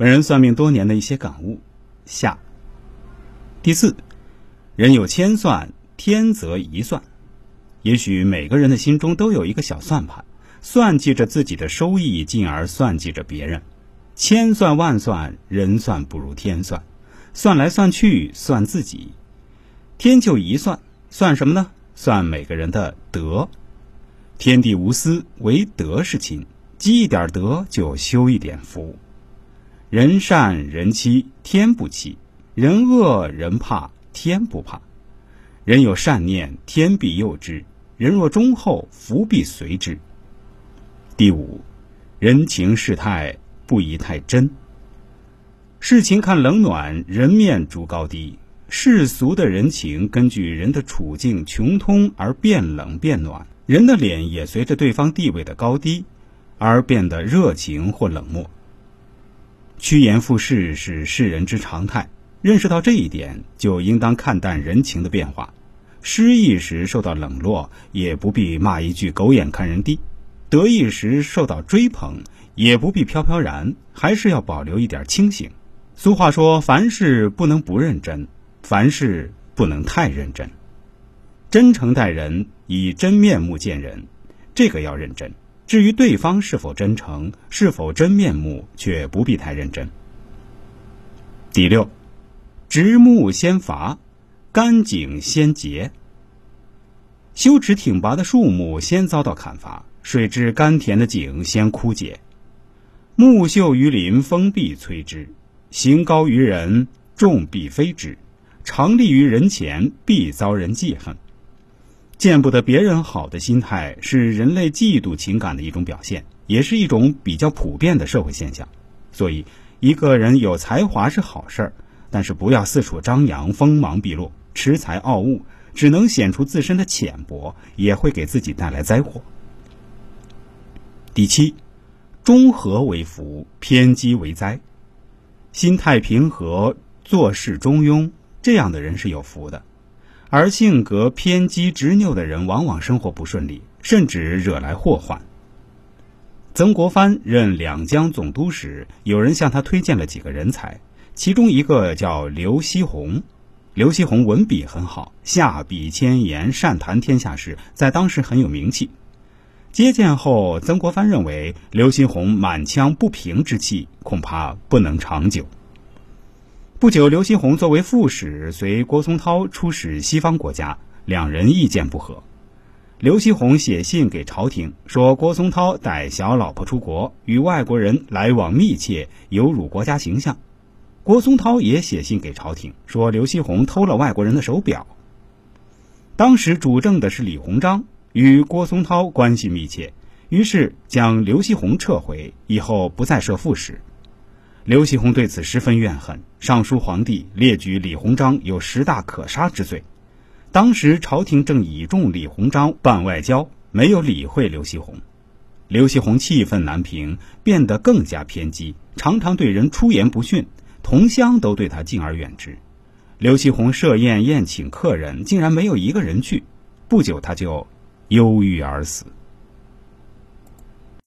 本人算命多年的一些感悟。下。第四，人有千算，天则一算。也许每个人的心中都有一个小算盘，算计着自己的收益，进而算计着别人。千算万算，人算不如天算。算来算去，算自己。天就一算，算什么呢？算每个人的德。天地无私，唯德是亲。积一点德，就修一点福。人善人欺，天不欺；人恶人怕，天不怕。人有善念，天必佑之；人若忠厚，福必随之。第五，人情世态不宜太真。事情看冷暖，人面逐高低。世俗的人情根据人的处境穷通而变冷变暖，人的脸也随着对方地位的高低而变得热情或冷漠。趋炎附势是世人之常态，认识到这一点，就应当看淡人情的变化。失意时受到冷落，也不必骂一句“狗眼看人低”；得意时受到追捧，也不必飘飘然，还是要保留一点清醒。俗话说：“凡事不能不认真，凡事不能太认真。真诚待人，以真面目见人，这个要认真。至于对方是否真诚，是否真面目，却不必太认真。”第六，直木先伐，干井先结。修持挺拔的树木先遭到砍伐，水质甘甜的井先枯竭。木秀于林，风必摧之。行高于人，众必非之；常立于人前，必遭人记恨。见不得别人好的心态，是人类嫉妒情感的一种表现，也是一种比较普遍的社会现象。所以，一个人有才华是好事儿，但是不要四处张扬，锋芒毕露，恃才傲物，只能显出自身的浅薄，也会给自己带来灾祸。第七，中和为福，偏激为灾。心态平和，做事中庸，这样的人是有福的；而性格偏激执拗的人，往往生活不顺利，甚至惹来祸患。曾国藩任两江总督时，有人向他推荐了几个人才，其中一个叫刘锡鸿。刘锡鸿文笔很好，下笔千言，善谈天下事，在当时很有名气。接见后，曾国藩认为刘锡鸿满腔不平之气，恐怕不能长久。不久，刘锡鸿作为副使，随郭松涛出使西方国家，两人意见不合。刘锡鸿写信给朝廷，说郭松涛带小老婆出国，与外国人来往密切，有辱国家形象。郭松涛也写信给朝廷，说刘锡鸿偷了外国人的手表。当时主政的是李鸿章。与郭松涛关系密切，于是将刘锡鸿撤回，以后不再设副使。刘锡鸿对此十分怨恨，上书皇帝，列举李鸿章有十大可杀之罪。当时朝廷正倚重李鸿章办外交，没有理会刘锡鸿。刘锡鸿气愤难平，变得更加偏激，常常对人出言不逊，同乡都对他敬而远之。刘锡鸿设宴宴请客人，竟然没有一个人去。不久，他就。忧郁而死。